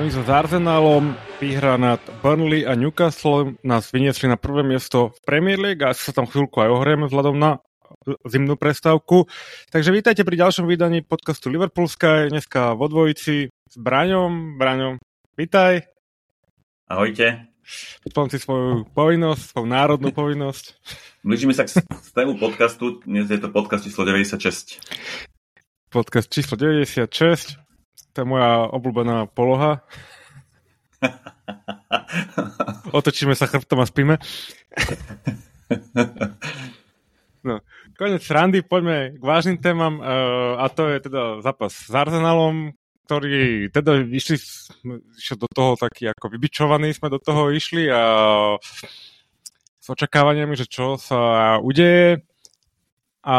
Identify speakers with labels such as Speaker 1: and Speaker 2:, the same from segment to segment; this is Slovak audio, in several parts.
Speaker 1: Remizo s Arsenalom, výhra nad Burnley a Newcastle nás vyniesli na prvé miesto v Premier League a sa tam chvíľku aj ohrieme vzhľadom na zimnú prestávku. Takže vítajte pri ďalšom vydaní podcastu Liverpool Sky, dneska vo dvojici s Braňom. Braňom, vítaj.
Speaker 2: Ahojte.
Speaker 1: Potom si svoju povinnosť, svoju národnú povinnosť.
Speaker 2: Blížime sa k tému podcastu, dnes je to podcast číslo 96.
Speaker 1: Podcast číslo 96 to je moja obľúbená poloha. Otočíme sa chrbtom a spíme. No, konec randy, poďme k vážnym témam uh, a to je teda zápas s Arsenalom, ktorý teda išli išli do toho taký ako vybičovaný sme do toho išli a s očakávaniami, že čo sa udeje a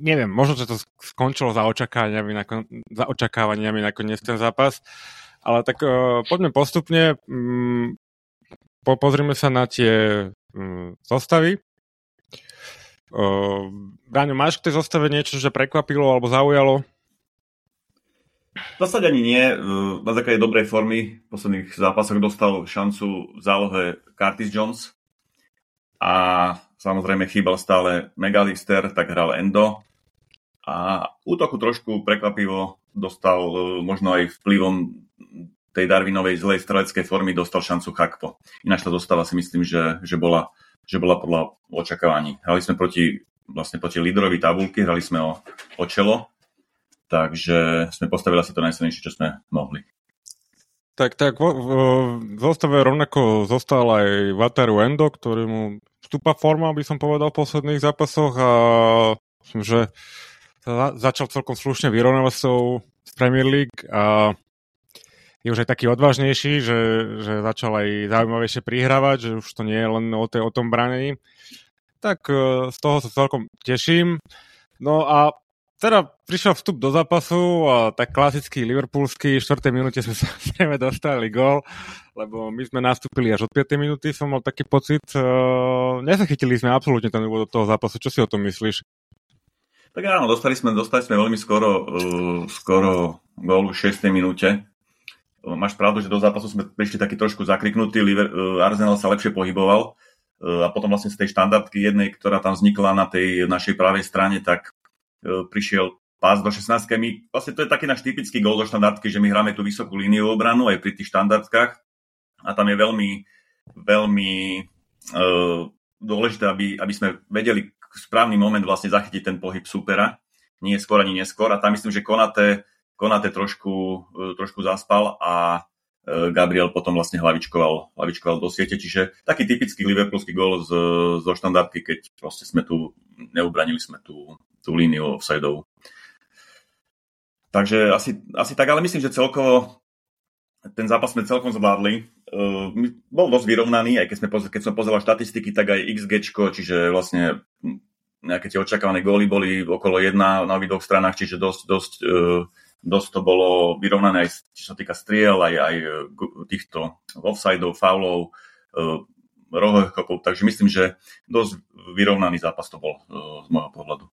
Speaker 1: neviem, možno, že to skončilo za očakávaniami, nakon, za očakávaniami nakoniec ten zápas, ale tak uh, poďme postupne, um, po, pozrime sa na tie um, zostavy. Uh, Dáňo, máš k tej zostave niečo, že prekvapilo alebo zaujalo?
Speaker 2: V zásade ani nie. Na základe dobrej formy v posledných zápasoch dostal šancu v zálohe Curtis Jones a samozrejme chýbal stále Megalister, tak hral Endo. A útoku trošku prekvapivo dostal e, možno aj vplyvom tej Darwinovej zlej streleckej formy dostal šancu Chakpo. Ináč tá zostava si myslím, že, že, bola, že bola podľa očakávaní. Hrali sme proti, vlastne proti lídrovi tabulky, hrali sme o, o čelo, takže sme postavili asi to najsilnejšie, čo sme mohli.
Speaker 1: Tak, tak, v, v, v zostave rovnako zostal aj Vataru Endo, mu vstúpa forma, by som povedal, v posledných zápasoch a myslím, že začal celkom slušne vyrovnávať s Premier League a je už aj taký odvážnejší, že, že začal aj zaujímavejšie prihrávať, že už to nie je len o, tej, o tom branení. Tak e, z toho sa celkom teším. No a teda prišiel vstup do zápasu a tak klasický liverpoolský, v 4. minúte sme sa zrejme dostali gol, lebo my sme nastúpili až od 5. minúty, som mal taký pocit. Uh, nezachytili sme absolútne ten úvod do toho zápasu. Čo si o tom myslíš?
Speaker 2: Tak áno, dostali sme, dostali sme veľmi skoro, uh, skoro gól v 6. minúte. Uh, máš pravdu, že do zápasu sme prišli taký trošku zakriknutí, Liver, uh, Arsenal sa lepšie pohyboval a potom vlastne z tej štandardky jednej, ktorá tam vznikla na tej našej pravej strane, tak prišiel pás do 16. My, vlastne to je taký náš typický gól do štandardky, že my hráme tú vysokú líniu obranu aj pri tých štandardkách a tam je veľmi, veľmi uh, dôležité, aby, aby sme vedeli správny moment vlastne zachytiť ten pohyb supera. Nie skôr ani neskôr. A tam myslím, že Konate, Konate trošku, e, trošku zaspal a e, Gabriel potom vlastne hlavičkoval, hlavičkoval do siete. Čiže taký typický liverpoolský gól z, zo štandardky, keď proste sme tu, neubranili sme tú, tú líniu offsideovú. Takže asi, asi tak, ale myslím, že celkovo ten zápas sme celkom zvládli. Uh, bol dosť vyrovnaný, aj keď, sme, keď som pozeral štatistiky, tak aj XG, čiže vlastne nejaké tie očakávané góly boli okolo jedna na obidvoch stranách, čiže dosť, dosť, uh, dosť to bolo vyrovnané aj čo sa týka striel, aj, aj týchto offsideov, faulov, uh, rohových kopov, takže myslím, že dosť vyrovnaný zápas to bol uh, z môjho pohľadu.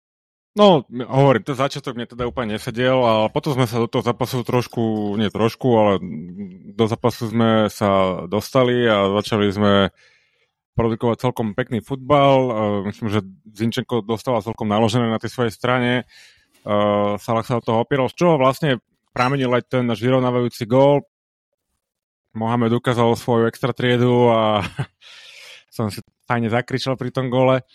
Speaker 1: No, hovorím, ten začiatok mne teda úplne nesedel a potom sme sa do toho zápasu trošku, nie trošku, ale do zápasu sme sa dostali a začali sme produkovať celkom pekný futbal. Myslím, že Zinčenko dostala celkom naložené na tej svojej strane. Salah sa do toho opieral, z čoho vlastne pramenil aj ten náš vyrovnávajúci gól. Mohamed ukázal svoju extra triedu a som si fajne zakričal pri tom gole.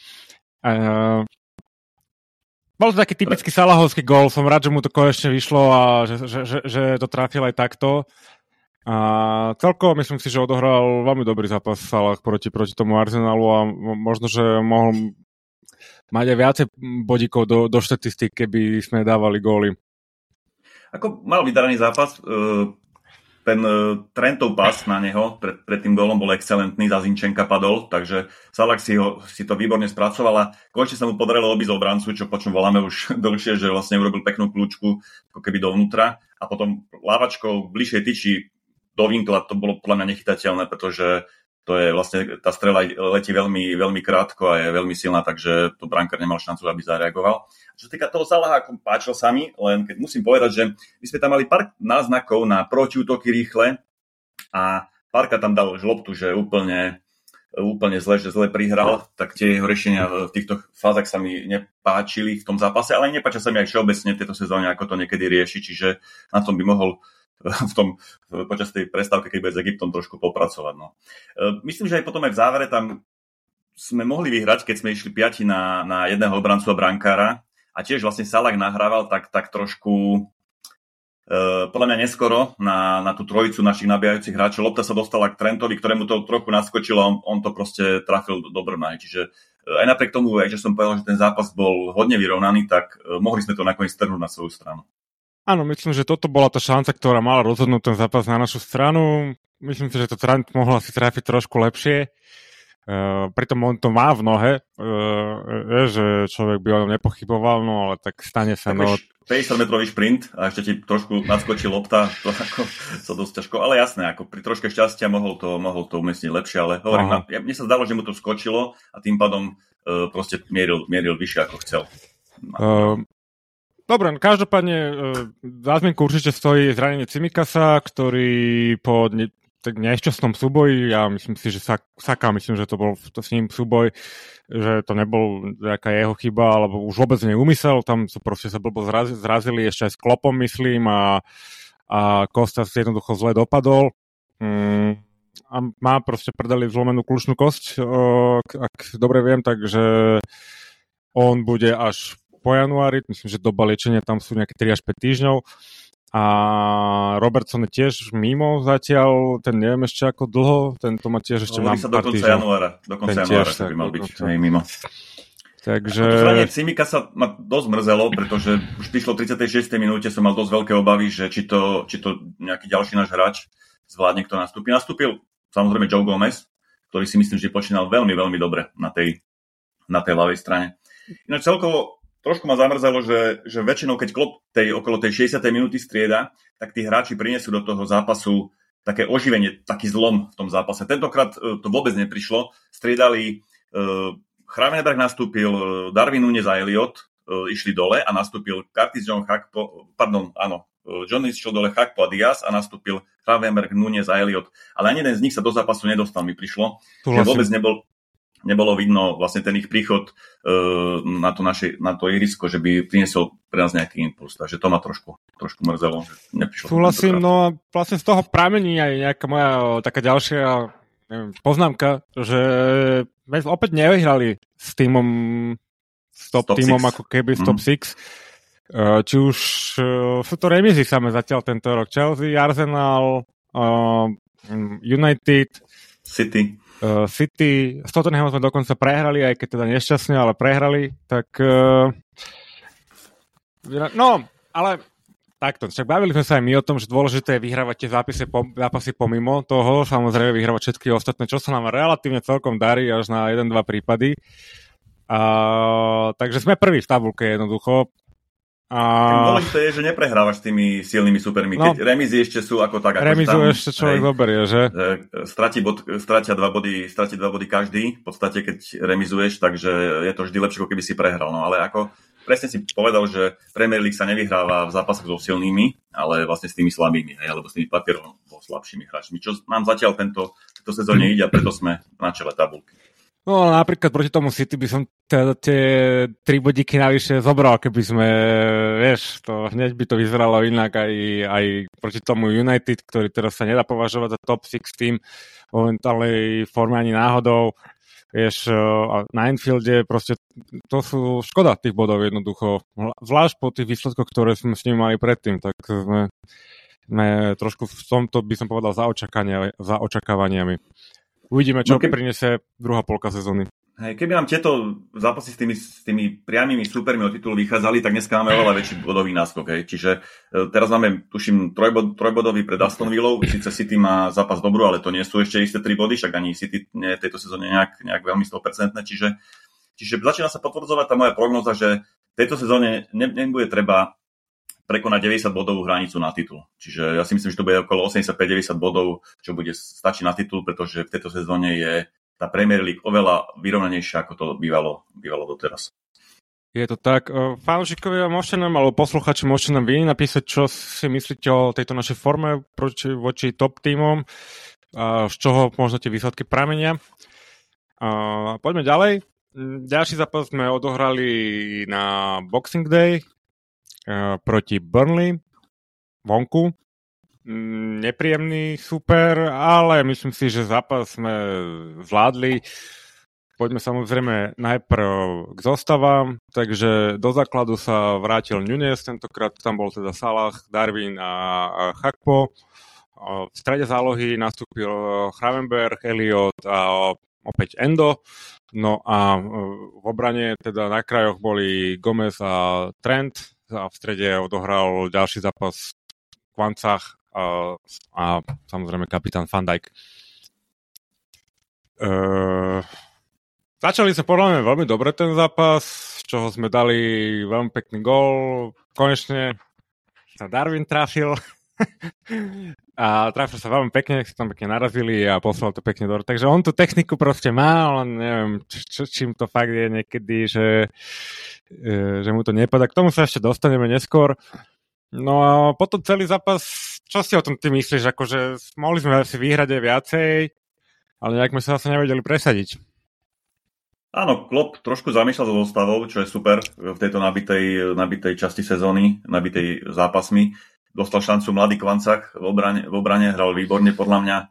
Speaker 1: Bol to taký typický Salahovský gól, som rád, že mu to konečne vyšlo a že, že, že, že to trafil aj takto. A celkovo myslím si, že odohral veľmi dobrý zápas Salah proti, proti tomu Arsenalu a možno, že mohol mať aj viacej bodíkov do, do štatistík, keby sme dávali góly.
Speaker 2: Ako mal vydaraný zápas, e, ten uh, Trentov pas na neho pred, pred tým golom bol excelentný, za Zinčenka padol, takže Salak si, ho, si to výborne spracoval a konečne sa mu podarilo obísť obrancu, čo po čom voláme už dlhšie, že vlastne urobil peknú kľúčku ako keby dovnútra. A potom lávačkou bližšie tyči do vinkla, to bolo podľa mňa nechytateľné, pretože to je vlastne, tá strela letí veľmi, veľmi krátko a je veľmi silná, takže to brankár nemal šancu, aby zareagoval. Čo sa týka toho Salaha, ako páčil sa mi, len keď musím povedať, že my sme tam mali pár náznakov na protiútoky rýchle a párka tam dal žlobtu, že úplne, úplne zle, že zle prihral, tak tie jeho riešenia v týchto fázach sa mi nepáčili v tom zápase, ale nepáčia sa mi aj všeobecne v tejto sezóne, ako to niekedy rieši, čiže na tom by mohol v tom, počas tej prestávky, keď bude s Egyptom trošku popracovať. No. E, myslím, že aj potom aj v závere tam sme mohli vyhrať, keď sme išli piati na, na jedného obrancu a brankára a tiež vlastne Salak nahrával tak, tak trošku Uh, podľa mňa neskoro na, na tú trojicu našich nabíjajúcich hráčov. Lopta sa dostala k Trentovi, ktorému to trochu naskočilo a on, on to proste trafil do, Brna. Čiže uh, aj napriek tomu, aj, že som povedal, že ten zápas bol hodne vyrovnaný, tak mohli sme to nakoniec strhnúť na svoju stranu.
Speaker 1: Áno, myslím, že toto bola tá šanca, ktorá mala rozhodnúť ten zápas na našu stranu. Myslím si, že to Trent mohol asi trafiť trošku lepšie. Uh, pritom on to má v nohe, uh, je, že človek by o ňom nepochyboval, no ale tak stane sa. No...
Speaker 2: 50-metrový šprint a ešte ti trošku nadskočí lopta, to ako sa dosť ťažko, ale jasné, ako pri troške šťastia mohol to, mohol to umiestniť lepšie, ale hovorím, na, ja, mne sa zdalo, že mu to skočilo a tým pádom uh, proste mieril, mieril vyššie ako chcel.
Speaker 1: Uh, Dobre, no každopádne e, za zmienku určite stojí zranenie Cimikasa, ktorý po ne, tak nešťastnom súboji, ja myslím si, že Saka, myslím, že to bol to s ním súboj, že to nebol nejaká jeho chyba, alebo už vôbec neumysel, tam sú proste sa blbo zrazili, zrazili ešte aj s Klopom, myslím, a, a Kostas jednoducho zle dopadol. Mm, a má proste predali zlomenú kľúčnú kosť, ak dobre viem, takže on bude až po januári, myslím, že doba liečenia tam sú nejaké 3 až 5 týždňov a Robertson je tiež mimo zatiaľ, ten neviem ešte ako dlho, ten to má tiež ešte
Speaker 2: mám sa do konca januára, do konca januára by mal byť hej, mimo. Takže... Zranenie Cimika sa ma dosť mrzelo, pretože už prišlo 36. minúte, som mal dosť veľké obavy, že či to, či to nejaký ďalší náš hráč zvládne, kto nastúpi. Nastúpil samozrejme Joe Gomez, ktorý si myslím, že počínal veľmi, veľmi dobre na tej, na tej ľavej strane. Ináč celkovo trošku ma zamrzelo, že, že väčšinou, keď klop tej, okolo tej 60. minúty strieda, tak tí hráči prinesú do toho zápasu také oživenie, taký zlom v tom zápase. Tentokrát uh, to vôbec neprišlo. Striedali, uh, Chravenberg nastúpil, uh, Darwin Nunes a Elliot uh, išli dole a nastúpil Curtis John Hackpo, pardon, áno, John išiel dole Hackpo a Diaz a nastúpil Chravenberg, Nunes a Elliot. Ale ani jeden z nich sa do zápasu nedostal, mi prišlo. Že vôbec nebol, nebolo vidno vlastne ten ich príchod uh, na, to naše, na to ihrisko, že by priniesol pre nás nejaký impuls. Takže to ma trošku, trošku mrzelo, že neprišlo.
Speaker 1: Súhlasím, no vlastne z toho pramení aj nejaká moja taká ďalšia neviem, poznámka, že sme opäť nevyhrali s týmom s top, top týmom six. ako keby z top 6. Mm. Uh, či už sú to remizy samé zatiaľ tento rok. Chelsea, Arsenal, United,
Speaker 2: City
Speaker 1: uh, City, s Tottenhamom sme dokonca prehrali, aj keď teda nešťastne, ale prehrali, tak uh, no, ale takto, však bavili sme sa aj my o tom, že dôležité je vyhrávať tie zápisy, po, zápasy pomimo toho, samozrejme vyhrávať všetky ostatné, čo sa nám relatívne celkom darí až na 1-2 prípady. Uh, takže sme prví v tabulke jednoducho.
Speaker 2: A... Dôležité je, že neprehrávaš s tými silnými supermi. No, Keď remizy ešte sú ako tak. Ako
Speaker 1: remizu tam, ešte človek zoberie, že?
Speaker 2: Stratí bod, stratia dva body, stratí dva body každý, v podstate keď remizuješ, takže je to vždy lepšie, ako keby si prehral. No ale ako presne si povedal, že Premier League sa nevyhráva v zápasoch so silnými, ale vlastne s tými slabými, hej, alebo s tými papierom slabšími hráčmi, čo nám zatiaľ tento, tento sezóne ide a preto sme na čele tabulky.
Speaker 1: No napríklad proti tomu City by som teda tie tri bodíky navyše zobral, keby sme, vieš, to hneď by to vyzeralo inak aj, aj proti tomu United, ktorý teraz sa nedá považovať za top 6 tým momentálnej forme ani náhodou. Vieš, na Enfielde proste to sú škoda tých bodov jednoducho. Zvlášť po tých výsledkoch, ktoré sme s nimi mali predtým, tak sme, sme trošku v tomto by som povedal za, za očakávaniami. Uvidíme, čo no keby... priniesie druhá polka sezóny.
Speaker 2: Hej, keby nám tieto zápasy s tými, s tými priamými supermi o titul vychádzali, tak dneska máme oveľa väčší bodový náskok. Hej. Čiže e, teraz máme, tuším, trojbod, trojbodový pred Aston Villou. Sice City má zápas dobrú, ale to nie sú ešte isté tri body, však ani City nie je tejto sezóne nejak, nejak veľmi 100%. Čiže, čiže začína sa potvrdzovať tá moja prognoza, že v tejto sezóne ne, nebude treba prekonať 90 bodovú hranicu na titul. Čiže ja si myslím, že to bude okolo 85-90 bodov, čo bude stačiť na titul, pretože v tejto sezóne je tá Premier League oveľa vyrovnanejšia, ako to bývalo, bývalo doteraz.
Speaker 1: Je to tak. Fanúšikovia, môžete nám, alebo posluchači, môžete nám vy napísať, čo si myslíte o tejto našej forme voči, voči top týmom, z čoho možno tie výsledky pramenia. Poďme ďalej. Ďalší zápas sme odohrali na Boxing Day proti Burnley vonku. Mm, nepríjemný super, ale myslím si, že zápas sme zvládli. Poďme samozrejme najprv k zostavám, takže do základu sa vrátil Nunes, tentokrát tam bol teda Salah, Darwin a Chakpo. V strede zálohy nastúpil Hravenberg, Elliot a opäť Endo. No a e, v obrane teda na krajoch boli Gomez a Trent a v strede odohral ďalší zápas v Kvancach a, a samozrejme kapitán Van Dijk. E, začali sme podľa mňa veľmi dobre ten zápas, z čoho sme dali veľmi pekný gól. Konečne sa Darwin trafil. a trafil sa veľmi pekne, sa tam pekne narazili a poslal to pekne do... Takže on tú techniku proste má, len neviem, čo, čím to fakt je niekedy, že, e, že mu to nepadá. K tomu sa ešte dostaneme neskôr. No a potom celý zápas, čo si o tom ty myslíš? Akože mohli sme si vyhrať aj viacej, ale nejak sme sa zase nevedeli presadiť.
Speaker 2: Áno, Klopp trošku zamýšľal so zostavou, čo je super v tejto nabitej, nabitej časti sezóny, nabitej zápasmi dostal šancu mladý Kvancach v obrane, v obrane hral výborne podľa mňa. E,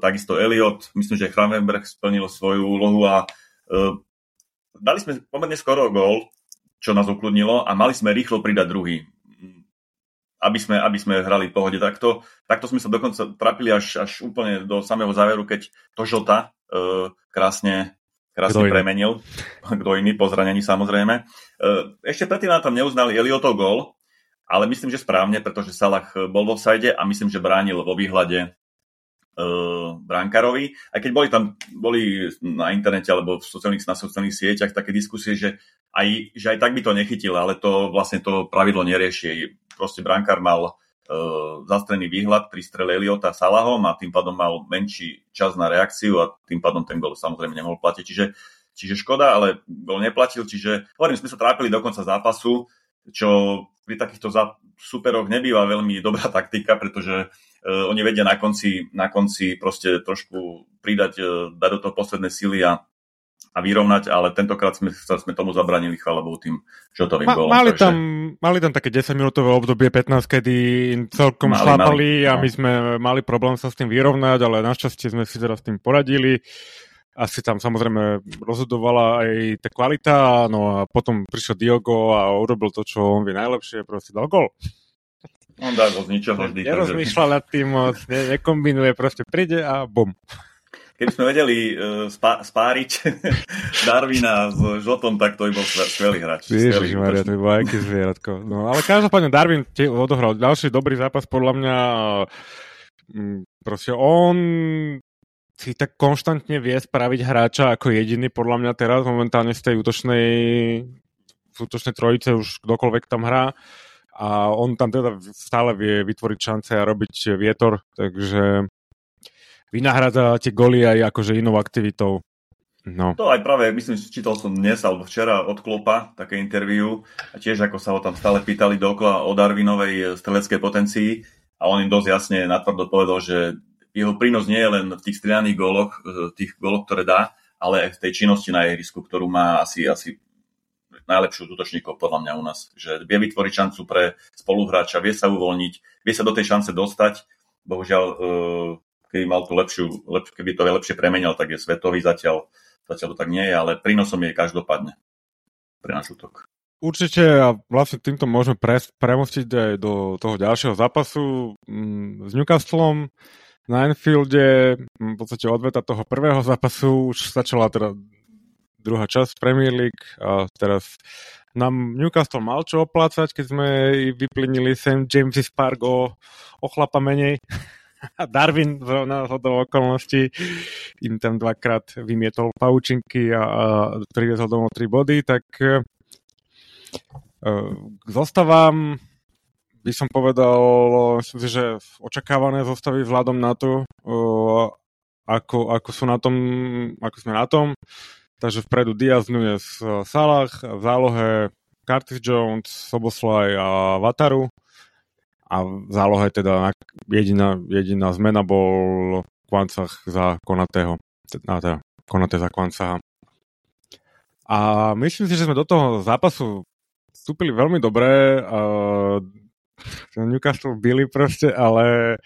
Speaker 2: takisto Elliot, myslím, že Chramenberg splnil svoju úlohu a e, dali sme pomerne skoro gól, čo nás ukludnilo a mali sme rýchlo pridať druhý. Aby sme, aby sme hrali v pohode takto. Takto sme sa dokonca trapili až, až úplne do samého záveru, keď to Žota e, krásne, krásne Kto premenil. Kto iný, po zranení samozrejme. E, ešte predtým nám tam neuznali Eliotov gól, ale myslím, že správne, pretože Salah eh, bol vo sajde a myslím, že bránil vo výhľade uh, bránkarovi. Aj keď boli tam, boli na internete alebo v sociálnych, na sociálnych sieťach také diskusie, že aj, že aj tak by to nechytil, ale to vlastne to pravidlo nerieši. Proste bránkar mal uh, zastrený výhľad pri strele Eliota Salahom a tým pádom mal menší čas na reakciu a tým pádom ten gol samozrejme nemohol platiť. Čiže, čiže škoda, ale gol neplatil. Čiže hovorím, sme sa trápili do konca zápasu, čo pri takýchto superoch nebýva veľmi dobrá taktika, pretože uh, oni vedia na konci, na konci proste trošku pridať, uh, dať do toho posledné sily a, a vyrovnať, ale tentokrát sme, sme tomu zabranili, chvála Bohu, tým šotovým Ma,
Speaker 1: golom. Mali, takže... tam, mali tam také 10-minútové obdobie 15, kedy im celkom mali, šlápali mali, a no. my sme mali problém sa s tým vyrovnať, ale našťastie sme si teraz s tým poradili asi tam samozrejme rozhodovala aj tá kvalita, no a potom prišiel Diogo a urobil to, čo on vie najlepšie, proste dal gol.
Speaker 2: On dá z ničoho vždy.
Speaker 1: Nerozmýšľa nad tým moc, ne, nekombinuje, proste príde a bum.
Speaker 2: Keby sme vedeli uh, spá- spáriť Darwina s Žotom, tak to by bol skvelý hráč.
Speaker 1: Ježiš Maria, to by bol aký zvieratko. No, ale každopádne Darwin odohral ďalší dobrý zápas, podľa mňa proste on si tak konštantne vie spraviť hráča ako jediný podľa mňa teraz momentálne z tej útočnej, z útočnej trojice už kdokoľvek tam hrá a on tam teda stále vie vytvoriť šance a robiť vietor, takže vynahradza tie goly aj akože inou aktivitou. No.
Speaker 2: To aj práve, myslím, že čítal som dnes alebo včera od Klopa také interviu a tiež ako sa ho tam stále pýtali dokola o Darwinovej streleckej potencii a on im dosť jasne natvrdo povedal, že jeho prínos nie je len v tých strieľaných góloch, e, tých góloch, ktoré dá, ale aj v tej činnosti na ihrisku, ktorú má asi, asi najlepšiu z útočníkov podľa mňa u nás. Že vie vytvoriť šancu pre spoluhráča, vie sa uvoľniť, vie sa do tej šance dostať. Bohužiaľ, e, keby mal tú lepšiu, lep, keby to lepšie premenil, tak je svetový zatiaľ. Zatiaľ to tak nie je, ale prínosom je každopádne pre náš útok.
Speaker 1: Určite a vlastne týmto môžeme pre, premostiť aj do toho ďalšieho zápasu mm, s Newcastlom na Anfielde v podstate odveta toho prvého zápasu už začala teda druhá časť Premier League a teraz nám Newcastle mal čo oplácať, keď sme vyplnili St. James's Park o, o chlapa menej. A Darwin na hodou okolností im tam dvakrát vymietol paučinky a, a priviezol domov tri body, tak uh, zostávam by som povedal, myslím si, že očakávané zostavy vzhľadom na to, ako, ako sú na tom, ako sme na tom. Takže vpredu Diaz, Nunes, Salah, v zálohe Curtis Jones, Soboslaj a Vataru. A v zálohe teda jediná, jediná zmena bol Kvancach za Konatého. Teda Konate za Kvancaha. A myslím si, že sme do toho zápasu vstúpili veľmi dobre. Newcastle byli proste, ale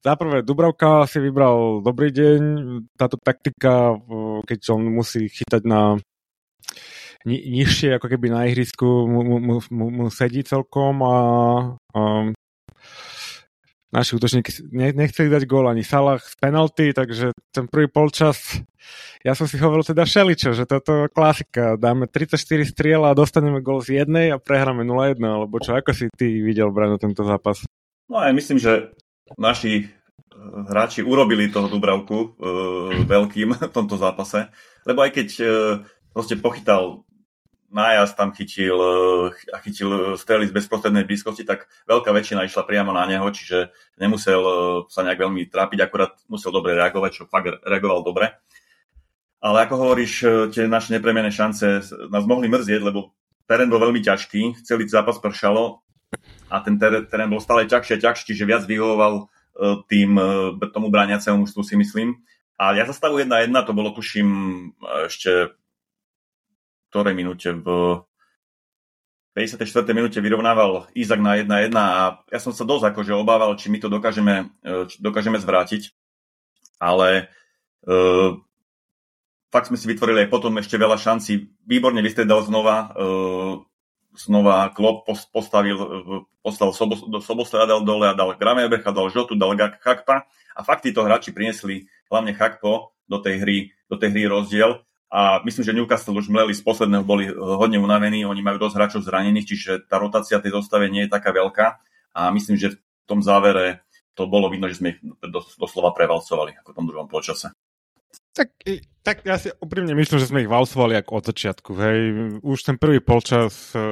Speaker 1: za prvé Dubravka si vybral dobrý deň, táto taktika, keď on musí chytať na ni- nižšie ako keby na ihrisku mu, mu, mu, mu sedí celkom a, a naši útočníci nechceli dať gól ani Salah z penalty, takže ten prvý polčas ja som si hovoril teda šeličo, že toto je klasika. Dáme 34 striel a dostaneme gól z jednej a prehráme 0-1, alebo čo, ako si ty videl, Brano, tento zápas?
Speaker 2: No ja myslím, že naši eh, hráči urobili toho Dubravku e, veľkým v tomto zápase, lebo aj keď e, proste pochytal nájazd tam chytil, a chytil strely z bezprostrednej blízkosti, tak veľká väčšina išla priamo na neho, čiže nemusel sa nejak veľmi trápiť, akurát musel dobre reagovať, čo fakt reagoval dobre. Ale ako hovoríš, tie naše nepremené šance nás mohli mrzieť, lebo terén bol veľmi ťažký, celý zápas pršalo a ten terén bol stále ťažšie a ťažší, čiže viac vyhovoval tým tomu bráňacemu mužstvu si myslím. A ja za stavu 1-1, to bolo tuším ešte ktorej minúte v 54. minúte vyrovnával Izak na 1-1 a ja som sa dosť akože obával, či my to dokážeme, dokážeme zvrátiť. Ale fakt sme si vytvorili aj potom ešte veľa šancí. Výborne vystredal znova, uh, znova Klopp postavil, uh, postavil Sobo, do Sobosleda dal dole a dal Gramebercha, dal Žotu, dal Chakpa a fakt títo hráči priniesli hlavne Chakpo do tej hry, do tej hry rozdiel a myslím, že Newcastle už mleli z posledného, boli hodne unavení, oni majú dosť hráčov zranených, čiže tá rotácia tej zostave nie je taká veľká a myslím, že v tom závere to bolo vidno, že sme ich doslova prevalcovali ako v tom druhom počase.
Speaker 1: Tak, tak ja si úprimne myslím, že sme ich valsovali ako od začiatku, hej. Už ten prvý polčas, e,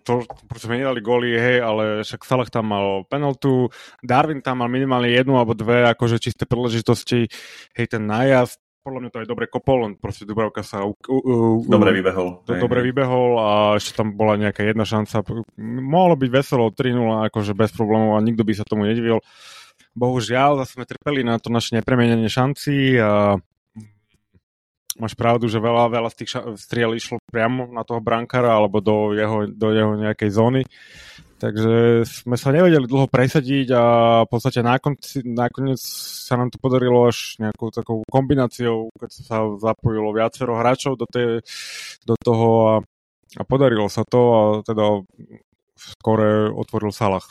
Speaker 1: to, proste sme nedali góly, hej, ale však Salah tam mal penaltu, Darwin tam mal minimálne jednu alebo dve, akože čisté príležitosti, hej, ten nájazd, podľa mňa to aj dobre kopol, on proste Dubravka sa u, u, u,
Speaker 2: dobre vybehol.
Speaker 1: To, dobre vybehol a ešte tam bola nejaká jedna šanca. Mohlo byť veselo 3-0, akože bez problémov a nikto by sa tomu nedivil. Bohužiaľ, zase sme trpeli na to naše nepremenenie šanci a máš pravdu, že veľa, veľa z tých striel išlo priamo na toho brankára alebo do jeho, do jeho nejakej zóny. Takže sme sa nevedeli dlho presadiť a v podstate nakonci, nakoniec sa nám to podarilo až nejakou takou kombináciou, keď sa zapojilo viacero hráčov do, tej, do toho a, a podarilo sa to a teda skore otvoril Salah.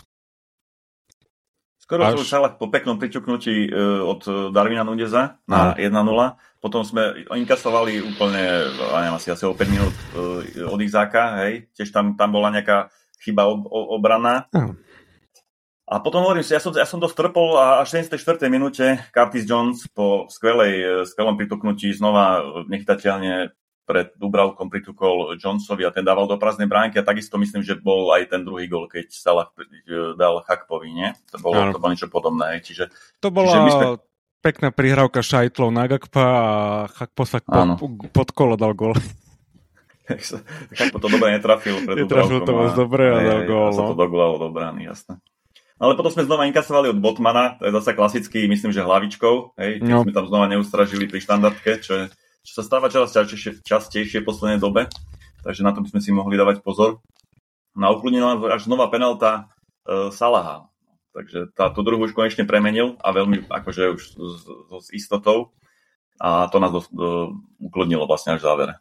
Speaker 2: Skoro Až... Salah po peknom priťuknutí uh, od Darwina Nudeza na 1-0 potom sme inkasovali úplne, neviem, asi, asi o 5 minút uh, od Izáka, hej, tiež tam, tam bola nejaká chyba ob, ob, obrana. Uh. A potom hovorím si, ja som, ja som to strpol a až v 74. minúte Curtis Jones po skvelej, skvelom prituknutí znova nechytateľne pred Dubravkom pritukol Jonesovi a ten dával do prázdnej bránky a takisto myslím, že bol aj ten druhý gol, keď Salah dal Hakpovi, nie? To bolo, to bolo niečo podobné. Čiže,
Speaker 1: to bola, čiže sme pekná prihrávka šajtlov na Gakpa a Chakpo sa pod, pod kolo dal gol.
Speaker 2: Chakpo to dobre netrafil pred
Speaker 1: Netrafil to moc dobre a dal gol.
Speaker 2: sa to no. dogulalo do brány, jasné. No ale potom sme znova inkasovali od Botmana, to je zase klasický, myslím, že hlavičkou, hej, no. sme tam znova neustražili pri štandardke, čo, je, čo sa stáva čas častejšie, častejšie v poslednej dobe, takže na to by sme si mohli dávať pozor. Na no, ukludnila až znova penalta uh, Salaha. Takže táto druhu už konečne premenil a veľmi akože už s, s istotou a to nás do, do, uklodnilo vlastne až v závere.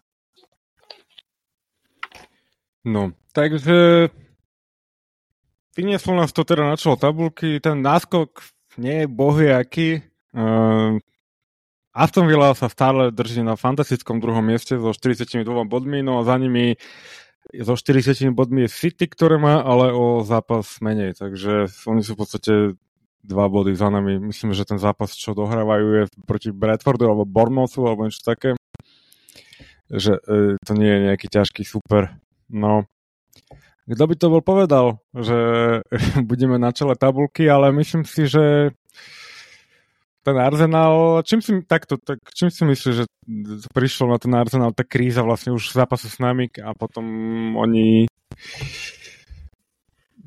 Speaker 1: No, takže vynieslo nás to teda na čelo tabulky. Ten náskok nie je bohviaký. Uh, Aston Villa sa stále drží na fantastickom druhom mieste so 42 bodmi, no a za nimi so 40 bodmi je City, ktoré má, ale o zápas menej, takže oni sú v podstate dva body za nami. Myslím, že ten zápas, čo dohrávajú, je proti Bradfordu alebo Bournemouthu alebo niečo také. Že e, to nie je nejaký ťažký super. No. kto by to bol povedal, že budeme na čele tabulky, ale myslím si, že ten Arsenal, čím si, takto, tak, čím si myslíš, že prišlo na ten Arsenal tá kríza vlastne už v zápase s nami a potom oni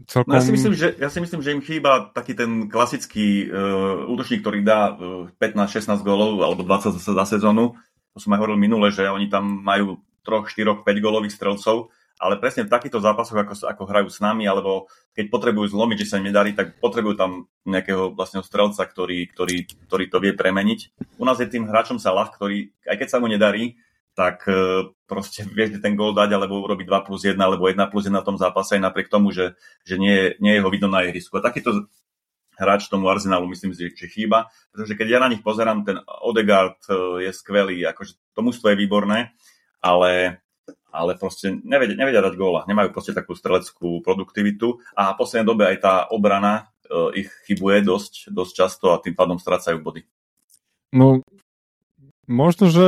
Speaker 2: celkom... No ja, si myslím, že, ja si myslím, že im chýba taký ten klasický uh, útočník, ktorý dá uh, 15-16 gólov alebo 20 za sezónu. To som aj hovoril minule, že oni tam majú 3, 4, 5 gólových strelcov ale presne v takýchto zápasoch, ako, ako hrajú s nami, alebo keď potrebujú zlomiť, že sa im nedarí, tak potrebujú tam nejakého vlastne strelca, ktorý, ktorý, ktorý to vie premeniť. U nás je tým hráčom Salah, ktorý, aj keď sa mu nedarí, tak e, proste vie ten gól dať, alebo urobiť 2 plus 1, alebo 1 plus 1 na tom zápase, aj napriek tomu, že, že nie, nie je ho vidno na ihrisku. A takýto hráč tomu Arsenalu myslím si, že chýba, pretože keď ja na nich pozerám, ten Odegaard e, je skvelý, akože to mužstvo je výborné, ale ale proste nevedia, nevedia dať góla. Nemajú proste takú streleckú produktivitu a v poslednej dobe aj tá obrana e, ich chybuje dosť, dosť často a tým pádom strácajú body.
Speaker 1: No, možno, že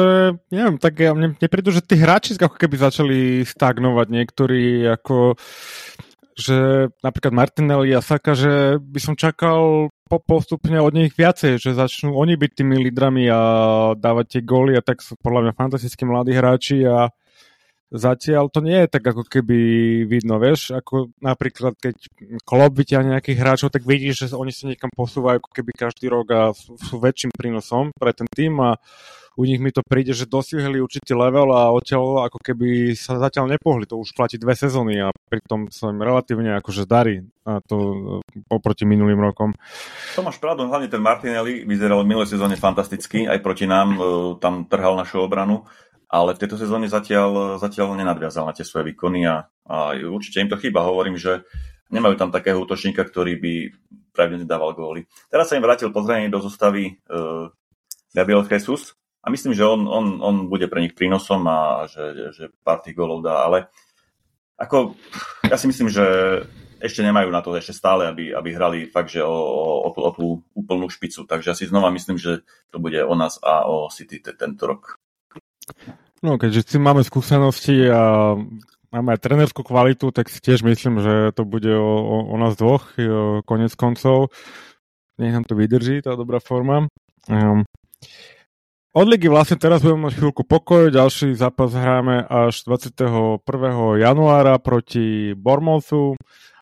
Speaker 1: neviem, tak ja, mne, mne prídu, že tí hráči ako keby začali stagnovať niektorí, ako že napríklad Martinelli a Saka, že by som čakal po, postupne od nich viacej, že začnú oni byť tými lídrami a dávať tie góly a tak sú podľa mňa fantastickí mladí hráči a zatiaľ to nie je tak ako keby vidno, vieš, ako napríklad keď klub vyťahne nejakých hráčov, tak vidíš, že oni sa niekam posúvajú ako keby každý rok a sú, väčším prínosom pre ten tým a u nich mi to príde, že dosiahli určitý level a odtiaľ ako keby sa zatiaľ nepohli. To už platí dve sezóny a pritom sa im relatívne akože darí a to oproti minulým rokom.
Speaker 2: To máš pravdu, hlavne ten Martinelli vyzeral v minulej sezóne fantasticky, aj proti nám, e, tam trhal našu obranu ale v tejto sezóne zatiaľ, zatiaľ nenadviazal na tie svoje výkony a, a určite im to chýba. Hovorím, že nemajú tam takého útočníka, ktorý by pravidelne dával góly. Teraz sa im vrátil pozrenie do zostavy uh, Gabriel Jesus a myslím, že on, on, on bude pre nich prínosom a že, že pár tých gólov dá, ale ako, ja si myslím, že ešte nemajú na to ešte stále, aby, aby hrali fakt, že o, o, o, tú, o tú úplnú špicu. Takže ja si znova myslím, že to bude o nás a o City tento rok.
Speaker 1: No, keďže si máme skúsenosti a máme aj trenerskú kvalitu, tak si tiež myslím, že to bude o, o, o nás dvoch, o, konec koncov. Nech nám to vydrží, tá dobrá forma. Um, od ligy vlastne teraz budeme mať chvíľku pokoj, ďalší zápas hráme až 21. januára proti Bormouthu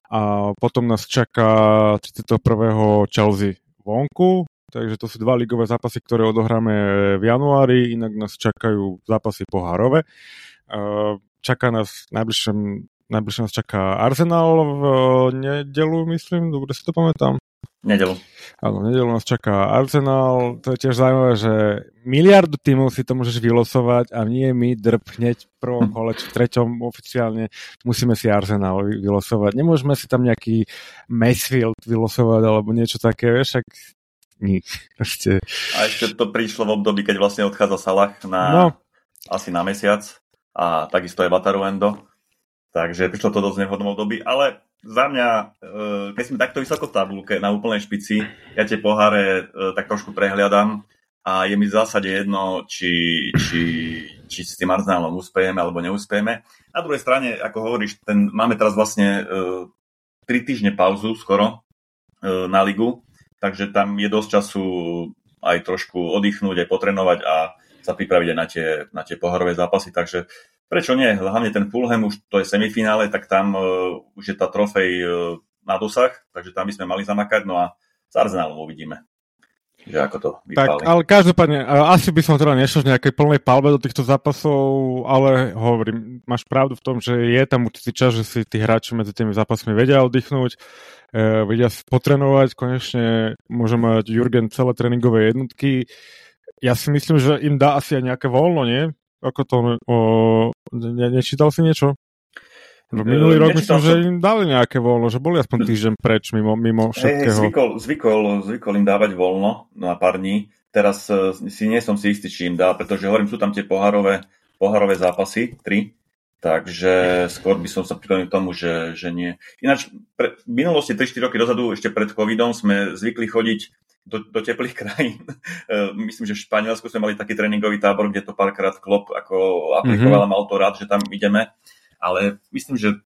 Speaker 1: a potom nás čaká 31. Chelsea vonku Takže to sú dva ligové zápasy, ktoré odohráme v januári, inak nás čakajú zápasy pohárové. Čaká nás najbližšom, najbližšie nás čaká Arsenal v nedelu, myslím, dobre si to pamätám.
Speaker 2: Nedelu.
Speaker 1: Áno, nedelu nás čaká Arsenal. To je tiež zaujímavé, že miliardu tímov si to môžeš vylosovať a nie my drb hneď v prvom kole, či v treťom oficiálne musíme si Arsenal vylosovať. Nemôžeme si tam nejaký Macefield vylosovať alebo niečo také, vieš, však
Speaker 2: Proste... A ešte to prišlo v období, keď vlastne odchádza Salah na no. asi na mesiac a takisto je Endo. Takže prišlo to dosť nevhodnom období, ale za mňa, e, keď sme takto vysoko v tabulke na úplnej špici, ja tie poháre e, tak trošku prehliadam a je mi v zásade jedno, či, či, či s tým Arsenalom uspejeme alebo neúspejeme. Na druhej strane, ako hovoríš, ten, máme teraz vlastne 3 e, týždne pauzu skoro na ligu takže tam je dosť času aj trošku oddychnúť, aj potrenovať a sa pripraviť aj na tie, na tie pohorové zápasy, takže prečo nie? Hlavne ten Fulham, už to je semifinále, tak tam uh, už je tá trofej uh, na dosah, takže tam by sme mali zamakať, no a s Arsenalom uvidíme že ako to vypáli.
Speaker 1: Tak, ale každopádne, asi by som teda nešiel v nejakej plnej palbe do týchto zápasov, ale hovorím, máš pravdu v tom, že je tam určitý čas, že si tí hráči medzi tými zápasmi vedia oddychnúť, e, vedia potrenovať, konečne môže mať Jurgen celé tréningové jednotky. Ja si myslím, že im dá asi aj nejaké voľno, nie? Ako to, o, ne, nečítal si niečo? No, minulý rok myslím, že im dali nejaké voľno, že boli aspoň týždeň preč mimo, mimo všetkého. Hey,
Speaker 2: zvykol, zvykol, zvykol im dávať voľno na pár dní. Teraz uh, si nie som si istý, či im dá, pretože hovorím, sú tam tie pohárové, pohárové zápasy, tri, takže skôr by som sa priklonil k tomu, že, že nie. Ináč, pre, v minulosti 3-4 roky dozadu, ešte pred covidom, sme zvykli chodiť do, do teplých krajín. E, myslím, že v Španielsku sme mali taký tréningový tábor, kde to párkrát klop ako aplikoval mm-hmm. mal to rád, že tam ideme ale myslím, že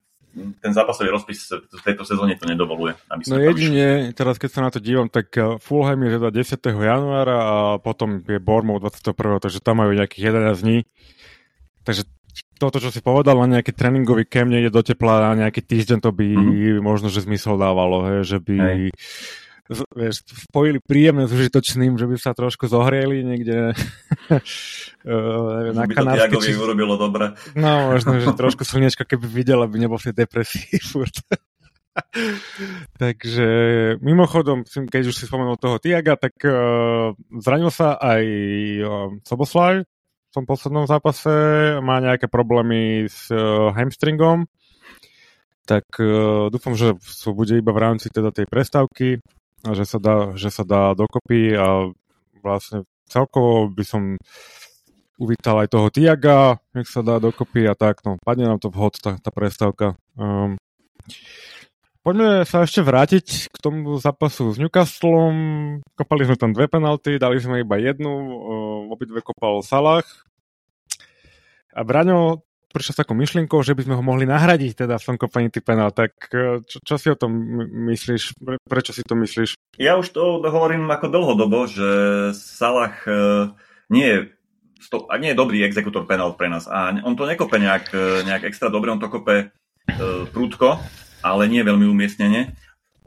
Speaker 2: ten zápasový rozpis v tejto sezóne to nedovoluje. Aby
Speaker 1: no jedine, teraz keď sa na to dívam, tak eh, Fulham je teda 10. januára a potom je Bournemouth 21. takže tam majú nejakých 11 dní. Takže toto, čo si povedal, na nejaký tréningový kem nejde do tepla na nejaký týždeň, to by mm-hmm. možno, že zmysel dávalo, hej, že by Hej. vieš, spojili príjemné s užitočným, že by sa trošku zohrieli niekde
Speaker 2: neviem, na kanárske. By to či... urobilo dobre.
Speaker 1: No, možno, že trošku slnečka, keby videl, aby nebol v tej depresii furt. Takže mimochodom, keď už si spomenul toho Tiaga, tak uh, zranil sa aj uh, Soboslaj v tom poslednom zápase, má nejaké problémy s uh, hamstringom, tak uh, dúfam, že to bude iba v rámci teda tej prestávky a že sa dá, že sa dá dokopy a vlastne celkovo by som uvítal aj toho Tiaga, nech sa dá dokopy a tak, no padne nám to vhod, tá, tá prestávka. Um, Poďme sa ešte vrátiť k tomu zápasu s Newcastlom. Kopali sme tam dve penalty, dali sme iba jednu, obidve kopal Salah. A Braňo prišiel s takou myšlienkou, že by sme ho mohli nahradiť teda v tom kopaní tých penál. Tak e, čo, čo si o tom myslíš? Prečo si to myslíš?
Speaker 2: Ja už to hovorím ako dlhodobo, že Salah e, nie je a nie je dobrý exekutor penál pre nás. A on to nekope nejak, e, nejak extra dobre, on to kope uh, prúdko ale nie veľmi umiestnene.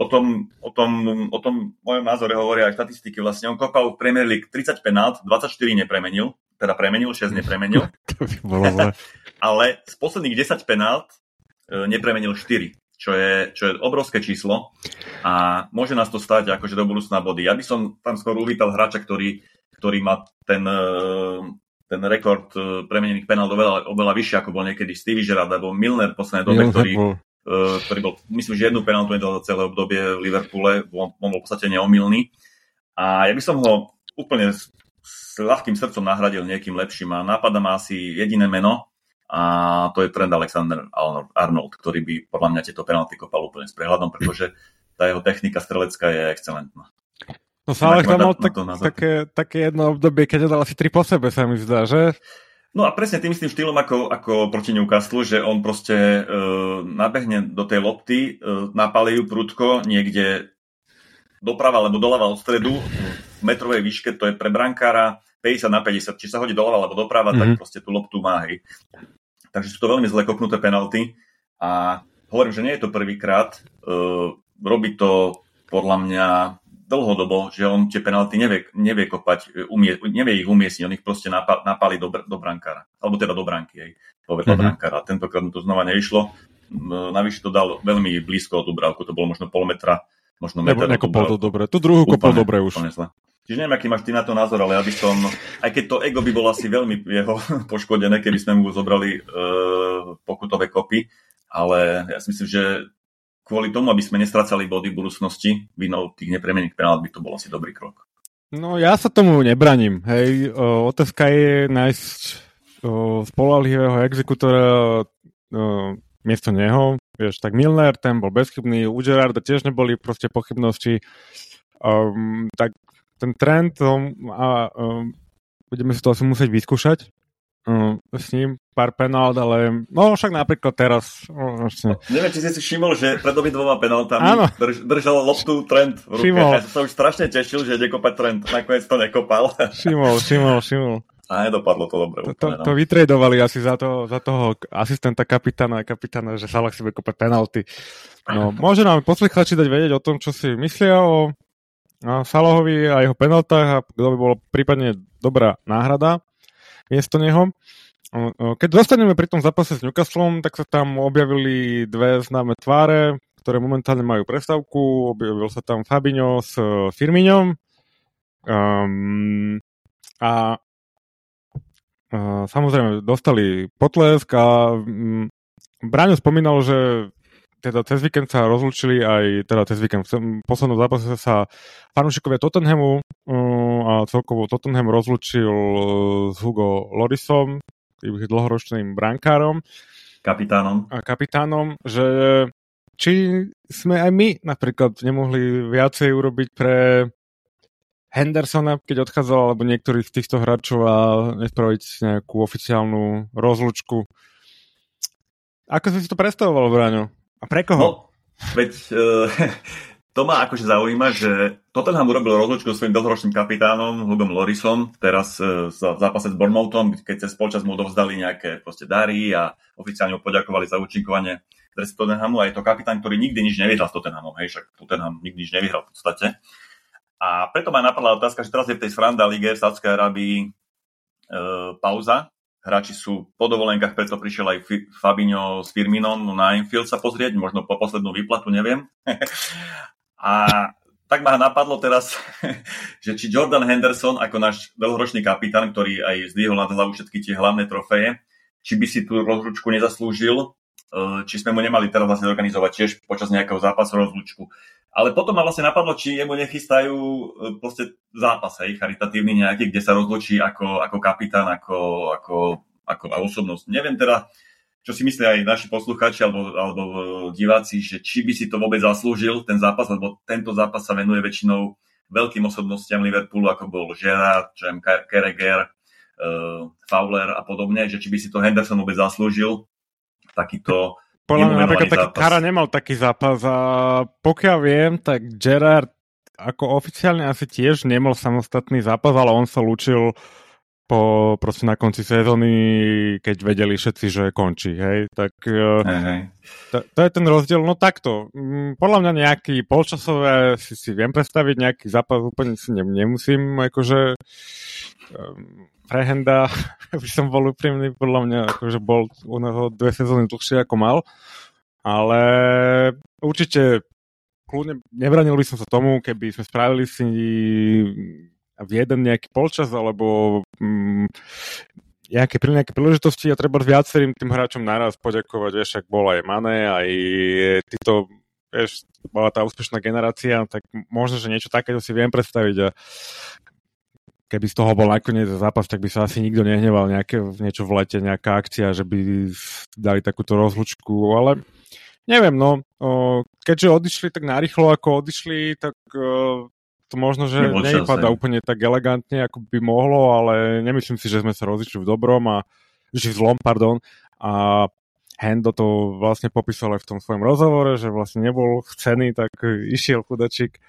Speaker 2: O tom, o, tom, o tom mojom názore hovoria aj štatistiky. Vlastne on kopal v Premier League 30 penát, 24 nepremenil, teda premenil, 6 nepremenil.
Speaker 1: to by bolo zle.
Speaker 2: ale z posledných 10 penát e, nepremenil 4 čo je, čo je obrovské číslo a môže nás to stať akože do budúcna body. Ja by som tam skôr uvítal hráča, ktorý, ktorý má ten, e, ten rekord e, premenených penál oveľa, oveľa vyšší, ako bol niekedy Stevie Gerrard alebo Milner v poslednej dobe, ktorý, ktorý bol, myslím, že jednu penaltu nedal za celé obdobie v Liverpoole, on, on bol v podstate neomilný. A ja by som ho úplne s, s ľahkým srdcom nahradil niekým lepším a nápada ma asi jediné meno a to je Trent Alexander Arnold, ktorý by podľa mňa tieto penalty kopal úplne s prehľadom, pretože tá jeho technika strelecká je excelentná.
Speaker 1: No Salah tam mal tak, také, také jedno obdobie, keď dal asi tri po sebe, sa mi zdá, že?
Speaker 2: No a presne tým istým štýlom ako, ako proti Newcastle, že on proste e, nabehne do tej lopty, e, napalí ju prudko niekde doprava alebo doľava od stredu v metrovej výške, to je pre brankára 50 na 50, či sa hodí doľava alebo doprava, mm-hmm. tak mhm. proste tú loptu má, hej. Takže sú to veľmi zle kopnuté penalty a hovorím, že nie je to prvýkrát, e, robí to podľa mňa dlhodobo, že on tie penalty nevie, nevie kopať, e, umie, nevie ich umiestniť, on ich proste napali do, do brankára, alebo teda do branky, hej, povedal mm-hmm. brankára. Tentokrát mu to znova neišlo, navyše to dal veľmi blízko od Dubravku, to bolo možno pol metra, možno meter
Speaker 1: Nebo, nekopol to dobre, tu druhú kopol dobre už.
Speaker 2: Čiže neviem, aký máš ty na to názor, ale ja by som, aj keď to ego by bolo asi veľmi jeho poškodené, keby sme mu zobrali e, pokutové kopy, ale ja si myslím, že kvôli tomu, aby sme nestracali body v budúcnosti, vinou tých nepremených penál by to bol asi dobrý krok.
Speaker 1: No ja sa tomu nebraním. Hej, o, otázka je nájsť spolahlivého exekutora o, miesto neho. Vieš, tak Milner, ten bol bezchybný, u Gerarda tiež neboli proste pochybnosti. Um, tak ten trend um, a um, budeme si to asi musieť vyskúšať uh, s ním pár penalt, ale no však napríklad teraz. No,
Speaker 2: vlastne. Neviem, či si si všimol, že pred dvoma penaltami drž, držal loptu trend v ruke. Všimol. Ja som sa už strašne tešil, že ide kopať trend. Nakoniec to nekopal.
Speaker 1: Všimol, všimol, všimol.
Speaker 2: A nedopadlo to dobre.
Speaker 1: To, to, no. to vytredovali asi za, to, za toho asistenta kapitána a kapitána, že Salah si bude kopať penalty. No, môže nám posluchači dať vedieť o tom, čo si myslia o Salahovi a jeho penaltách a kto by bolo prípadne dobrá náhrada miesto neho. Keď zostaneme pri tom zápase s Newcastlom, tak sa tam objavili dve známe tváre, ktoré momentálne majú prestavku. Objavil sa tam Fabinho s e, Firmiňom. Um, a, a samozrejme dostali potlesk a um, Braňo spomínal, že teda cez víkend sa rozlučili aj, teda cez víkend, v poslednom zápase sa fanúšikovia Tottenhamu uh, a celkovo Tottenham rozlučil uh, s Hugo Lorisom, ich dlhoročným brankárom.
Speaker 2: Kapitánom.
Speaker 1: A kapitánom, že či sme aj my napríklad nemohli viacej urobiť pre Hendersona, keď odchádzal, alebo niektorých z týchto hráčov a nespraviť nejakú oficiálnu rozlučku. Ako si to predstavoval, Braňo? A pre koho? No,
Speaker 2: veď uh, to ma akože zaujíma, že Tottenham urobil rozlučku s svojím dlhoročným kapitánom Hugom Lorisom, teraz uh, v zápase s Bournemouthom, keď cez polčas mu dovzdali nejaké proste dary a oficiálne mu poďakovali za účinkovanie dresu Tottenhamu a je to kapitán, ktorý nikdy nič nevyhral s Tottenhamom, hej, však Tottenham nikdy nič nevyhral v podstate. A preto ma napadla otázka, že teraz je v tej Sranda lige v Sádskej Arabii e, pauza hráči sú po dovolenkách, preto prišiel aj Fabinho s Firminom na Enfield sa pozrieť, možno po poslednú výplatu, neviem. a tak ma napadlo teraz, že či Jordan Henderson ako náš dlhoročný kapitán, ktorý aj zdvihol na hlavu všetky tie hlavné trofeje, či by si tú rozlučku nezaslúžil, e, či sme mu nemali teraz vlastne zorganizovať tiež počas nejakého zápasu rozlučku. Ale potom ma vlastne napadlo, či jemu nechystajú e, proste zápas, hej, charitatívny nejaký, kde sa rozločí ako, ako kapitán, ako, ako, ako osobnosť. Neviem teda, čo si myslia aj naši poslucháči alebo, alebo e, diváci, že či by si to vôbec zaslúžil, ten zápas, lebo tento zápas sa venuje väčšinou veľkým osobnostiam Liverpoolu, ako bol Gerard, čo Carragher, uh, Fowler a podobne, že či by si to Henderson vôbec zaslúžil, takýto
Speaker 1: podľa mňa napríklad taký Kara nemal taký zápas a pokiaľ viem, tak Gerard ako oficiálne asi tiež nemal samostatný zápas, ale on sa lúčil po, proste na konci sezóny, keď vedeli všetci, že končí, hej, tak uh, to, to je ten rozdiel, no takto, mm, podľa mňa nejaký polčasové si, si viem predstaviť, nejaký zápas úplne si ne, nemusím, akože um, Prehenda, by som bol úprimný, podľa mňa akože bol u neho dve sezóny dlhšie ako mal, ale určite kľudne nebranil by som sa tomu, keby sme spravili si v jeden nejaký polčas alebo mm, nejaké, pri nejaké príležitosti a treba viacerým tým hráčom naraz poďakovať, vieš, ak bol aj Mane, aj títo, vieš, bola tá úspešná generácia, tak možno, že niečo takéto si viem predstaviť a keby z toho bol nakoniec zápas, tak by sa asi nikto nehneval nejaké, niečo v lete, nejaká akcia, že by dali takúto rozlučku, ale neviem, no, keďže odišli tak narýchlo, ako odišli, tak to možno, že nevypadá úplne tak elegantne, ako by mohlo, ale nemyslím si, že sme sa rozišli v dobrom a že v zlom, pardon, a Hendo to vlastne popísal aj v tom svojom rozhovore, že vlastne nebol chcený, tak išiel chudačik,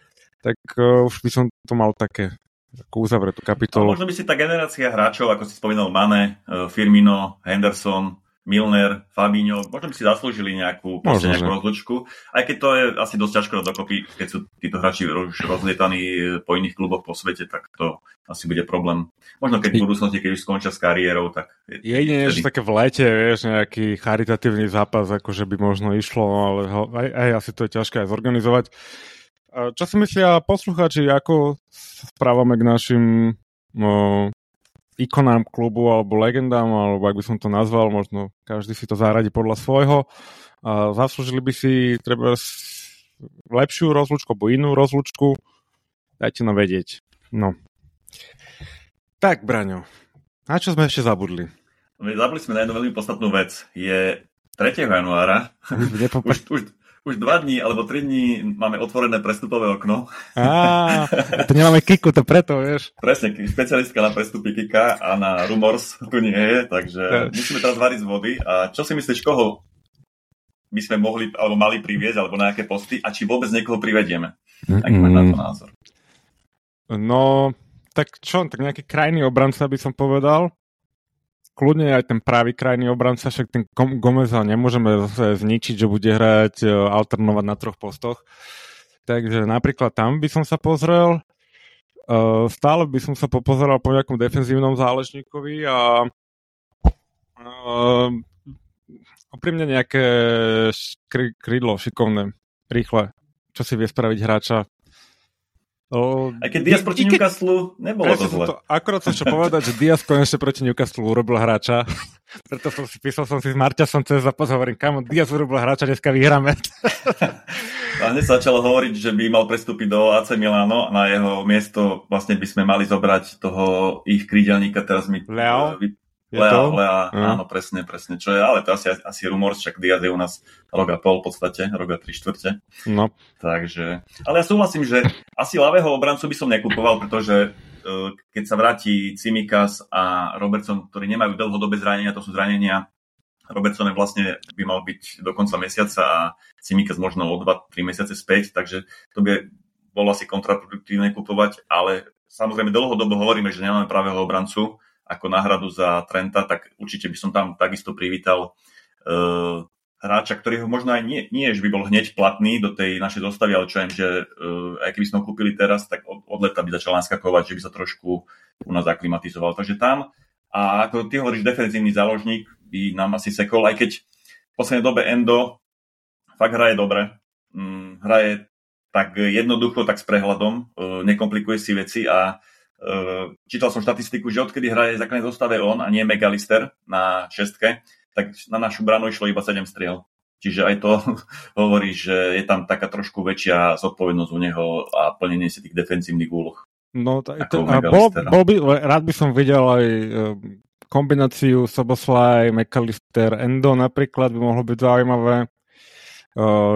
Speaker 1: tak uh, už by som to mal také ako uzavretú kapitolu.
Speaker 2: A možno by si tá generácia hráčov, ako si spomínal Mane, e, Firmino, Henderson, Milner, Fabinho, možno by si zaslúžili nejakú, možno, nejakú rozlučku, aj keď to je asi dosť ťažko dokopy, keď sú títo hráči už rozlietaní po iných kluboch po svete, tak to asi bude problém. Možno keď v budúcnosti, keď už skončia s kariérou, tak...
Speaker 1: Je jedine, že také v lete, vieš, nejaký charitatívny zápas, akože by možno išlo, ale aj, aj asi to je ťažké aj zorganizovať. Čo si myslia posluchači, ako správame k našim no, ikonám klubu alebo legendám, alebo ak by som to nazval, možno každý si to zaradi podľa svojho. A zaslúžili by si treba lepšiu rozlučku alebo inú rozlučku. Dajte nám vedieť. No. Tak, Braňo, na čo sme ešte zabudli?
Speaker 2: Zabudli sme na jednu veľmi podstatnú vec. Je 3. januára. už, už, už dva dní alebo tri dní máme otvorené prestupové okno.
Speaker 1: Á, to nemáme Kiku, to preto, vieš.
Speaker 2: Presne, špecialistka na prestupy Kika a na Rumors tu nie je, takže ja. musíme teraz variť z vody. A čo si myslíš, koho by sme mohli alebo mali priviesť, alebo na aké posty a či vôbec niekoho privedieme? Aký máš na to názor?
Speaker 1: No, tak čo, tak nejaký krajný obranca by som povedal kľudne aj ten pravý krajný obranca, však ten Gomeza nemôžeme zase zničiť, že bude hrať, e, alternovať na troch postoch. Takže napríklad tam by som sa pozrel. E, stále by som sa popozeral po nejakom defenzívnom záležníkovi a oprímne nejaké krídlo šikovné, rýchle, čo si vie spraviť hráča
Speaker 2: O, Aj keď Diaz proti keď... Newcastle nebolo to zle. To,
Speaker 1: akorát som čo povedať, že Diaz konečne proti Newcastle urobil hráča. Preto som si písal som si s Marťasom cez zápas, hovorím, kamo, Diaz urobil hráča, dneska vyhráme.
Speaker 2: a hneď sa začalo hovoriť, že by mal prestúpiť do AC Milano a na jeho miesto vlastne by sme mali zobrať toho ich krídelníka, teraz mi
Speaker 1: Leo?
Speaker 2: Vy, Lea, Lea, mm. áno, presne, presne, čo je, ale to asi, asi rumor, však Diaz je u nás rok a pol v podstate, rok a tri štvrte.
Speaker 1: No.
Speaker 2: Takže, ale ja súhlasím, že asi ľavého obrancu by som nekupoval, pretože uh, keď sa vráti Cimikas a Robertson, ktorí nemajú dlhodobé zranenia, to sú zranenia Robertson vlastne by mal byť do konca mesiaca a Simikas možno o 2-3 mesiace späť, takže to by bolo asi kontraproduktívne kupovať, ale samozrejme dlhodobo hovoríme, že nemáme pravého obrancu ako náhradu za Trenta, tak určite by som tam takisto privítal uh, hráča, ktorý ho možno aj nie, nie, že by bol hneď platný do tej našej zostavy, ale čo viem, že uh, aj keby sme ho kúpili teraz, tak od, od leta by začal naskakovať, že by sa trošku u nás aklimatizoval. Takže tam, a ako ty hovoríš, defenzívny záložník by nám asi sekol, aj keď v poslednej dobe Endo fakt hraje dobre. Mm, hraje tak jednoducho, tak s prehľadom, e, nekomplikuje si veci a čítal som štatistiku, že odkedy hraje základnej zostave on a nie Megalister na šestke, tak na našu branu išlo iba 7 striel. Čiže aj to hovorí, že je tam taká trošku väčšia zodpovednosť u neho a plnenie si tých defensívnych úloh.
Speaker 1: No, to, to, a bol, bol by, rád by som videl aj e, kombináciu Soboslaj, McAllister, Endo napríklad by mohlo byť zaujímavé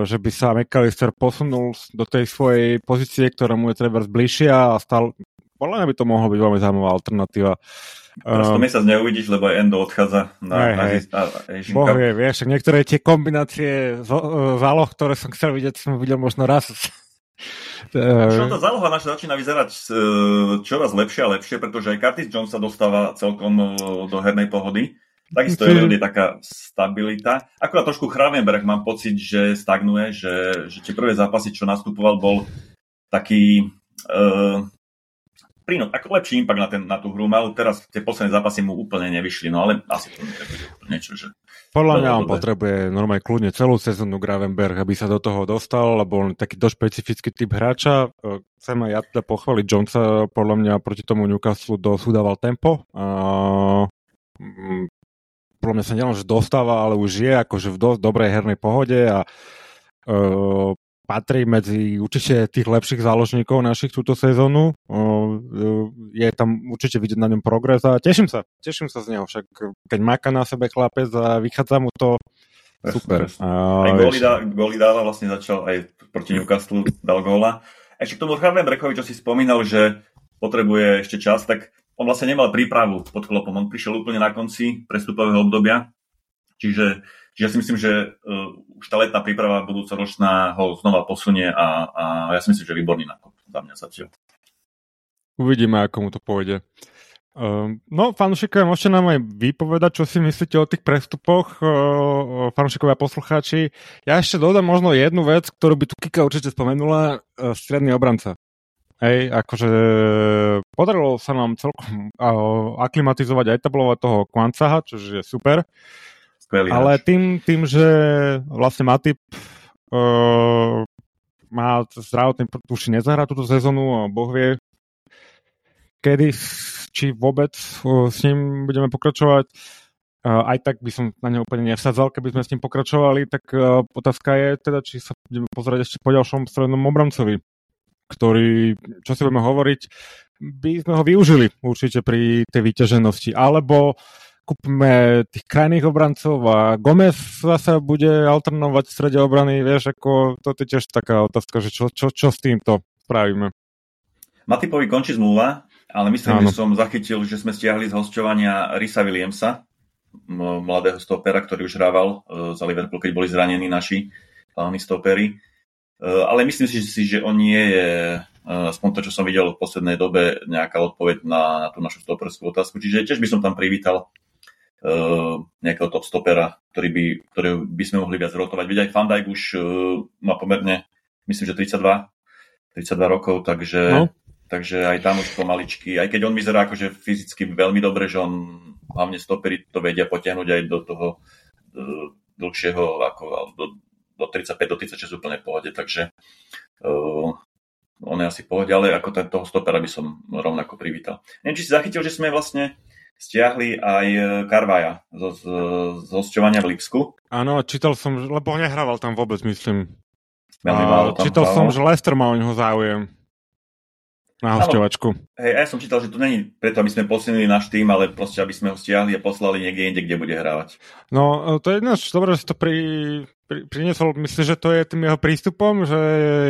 Speaker 1: že by sa McAllister posunul do tej svojej pozície, ktorá mu je treba zbližšia a stal... Podľa mňa by to mohlo byť veľmi zaujímavá alternatíva.
Speaker 2: Teraz to mesiac neuvidíš, lebo Endo odchádza na,
Speaker 1: hej, hej. na Boh vie, vieš, niektoré tie kombinácie záloh, ktoré som chcel vidieť, som videl možno raz.
Speaker 2: Čo tá záloha naša začína vyzerať e, čoraz lepšie a lepšie, pretože aj Curtis Jones sa dostáva celkom e, do hernej pohody. Takisto je je taká stabilita. Akurát trošku Chravenberg mám pocit, že stagnuje, že, že tie prvé zápasy, čo nastupoval, bol taký uh, prínos, ako lepší impact na, ten, na tú hru mal. Teraz tie posledné zápasy mu úplne nevyšli, no ale asi to niečo, že...
Speaker 1: Podľa mňa on potrebuje normálne kľudne celú sezónu Gravenberg, aby sa do toho dostal, lebo on je taký dosť špecifický typ hráča. E, chcem aj ja teda pochváliť Jonesa, podľa mňa proti tomu Newcastle dosť tempo. Uh, podľa mňa sa nielen, že dostáva, ale už je akože v dosť dobrej hernej pohode a uh, patrí medzi určite tých lepších záložníkov našich túto sezónu. Uh, je tam určite vidieť na ňom progres a teším sa, teším sa z neho, však keď máka na sebe chlapec a vychádza mu to super.
Speaker 2: Uh, aj góly, dá, góly dáva, vlastne začal aj proti Newcastle, dal góla. Ešte k tomu Brekovi, čo si spomínal, že potrebuje ešte čas, tak on vlastne nemal prípravu pod klopom, on prišiel úplne na konci prestupového obdobia, čiže, čiže ja si myslím, že uh, už tá letná príprava budúcoročná ho znova posunie a, a ja si myslím, že výborný nákup za mňa zatiaľ.
Speaker 1: Uvidíme, ako mu to pôjde. Uh, no, fanúšikovia, môžete nám aj vypovedať, čo si myslíte o tých prestupoch, uh, fanúšikovia poslucháči. Ja ešte dodám možno jednu vec, ktorú by tu Kika určite spomenula, uh, stredný obranca. Hej, akože podarilo sa nám celkom aklimatizovať aj tablovať toho Kvancaha, čo je super. Skvelý Ale tým, tým, že vlastne Matip uh, má zdravotný, už nezahrá túto sezónu a Boh vie, kedy, či vôbec uh, s ním budeme pokračovať. Uh, aj tak by som na ne úplne nevsadzal, keby sme s ním pokračovali, tak uh, otázka je teda, či sa budeme pozrieť ešte po ďalšom strednom obrancovi ktorý, čo si budeme hovoriť, by sme ho využili určite pri tej vyťaženosti. Alebo kúpime tých krajných obrancov a Gomez zase bude alternovať v strede obrany, vieš, ako to je tiež taká otázka, že čo, čo, čo s týmto spravíme.
Speaker 2: Matipovi končí zmluva, ale myslím, Áno. že som zachytil, že sme stiahli z hostovania Risa Williamsa, mladého stopera, ktorý už hrával e, za Liverpool, keď boli zranení naši hlavní stopery. Eh, ale myslím si, že on nie je, eh, aspoň to, čo som videl v poslednej dobe, nejaká odpoveď na, na tú našu stoperskú otázku. Čiže tiež by som tam privítal nejakého top stopera, ktorý by, ktorý by sme mohli viac rotovať. Veď aj Van Dijk už uh, má pomerne, myslím, že 32, 32 rokov, takže, no. takže aj tam už pomaličky, aj keď on vyzerá akože fyzicky veľmi dobre, že on hlavne stopery to vedia potiahnuť aj do toho uh, dlhšieho, ako do, do 35, do 36 úplne v pohode, takže uh, on je asi v pohode, ale ako toho stopera by som rovnako privítal. Neviem, či si zachytil, že sme vlastne stiahli aj Karvaja zo, z, hosťovania v Lipsku.
Speaker 1: Áno, čítal som, lebo nehrával tam vôbec, myslím. Veľmi málo tam čítal som, že Lester má o neho záujem na hosťovačku.
Speaker 2: Hej, ja som čítal, že to není preto, aby sme posilnili náš tým, ale proste, aby sme ho stiahli a poslali niekde inde, kde bude hrávať.
Speaker 1: No, to je dobré, že si to pri, pri, priniesol. Myslím, že to je tým jeho prístupom, že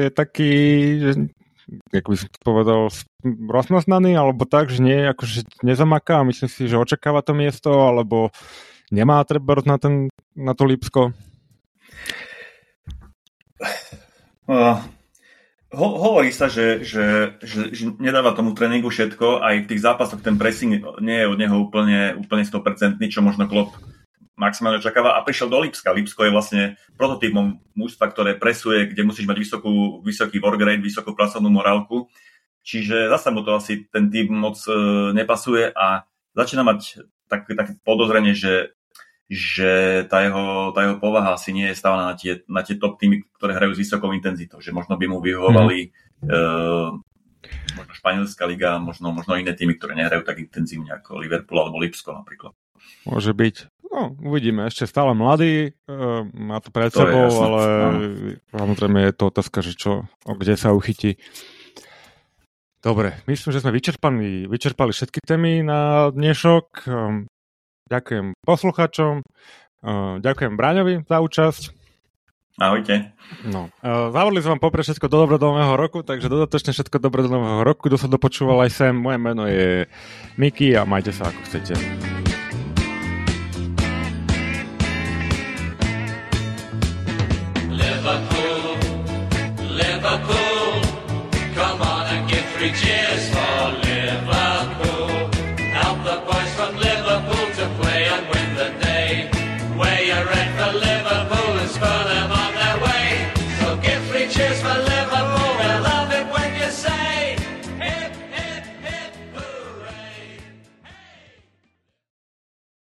Speaker 1: je taký, že, ako by som to povedal, rozmaznaný, alebo tak, že nie, akože nezamaká a myslím si, že očakáva to miesto, alebo nemá treba na, ten, na to Lipsko?
Speaker 2: Uh, ho, hovorí sa, že, že, že, že nedáva tomu tréningu všetko, aj v tých zápasoch ten pressing nie je od neho úplne, úplne 100%, čo možno Klopp maximálne očakáva a prišiel do Lipska. Lipsko je vlastne prototypom mužstva, ktoré presuje, kde musíš mať vysokú, vysoký work rate, vysokú pracovnú morálku. Čiže zase mu to asi ten tým moc e, nepasuje a začína mať tak, také podozrenie, že, že tá jeho, tá jeho povaha asi nie je stávaná na tie, na tie top týmy, ktoré hrajú s vysokou intenzitou. Že možno by mu vyhovovali mm. e, možno Španielská liga, možno, možno iné týmy, ktoré nehrajú tak intenzívne ako Liverpool alebo Lipsko napríklad.
Speaker 1: Môže byť. No, uvidíme. Ešte stále mladý, uh, má to pred to sebou, jasné, ale samozrejme je to otázka, že čo, o kde sa uchytí. Dobre, myslím, že sme vyčerpali, vyčerpali všetky témy na dnešok. Um, ďakujem posluchačom, uh, ďakujem Bráňovi za účasť.
Speaker 2: Ahojte.
Speaker 1: No, uh, zavodli sme vám popre všetko do dobro do nového roku, takže dodatočne všetko dobre do nového roku. Kto sa dopočúval aj sem, moje meno je Miki a majte sa ako chcete.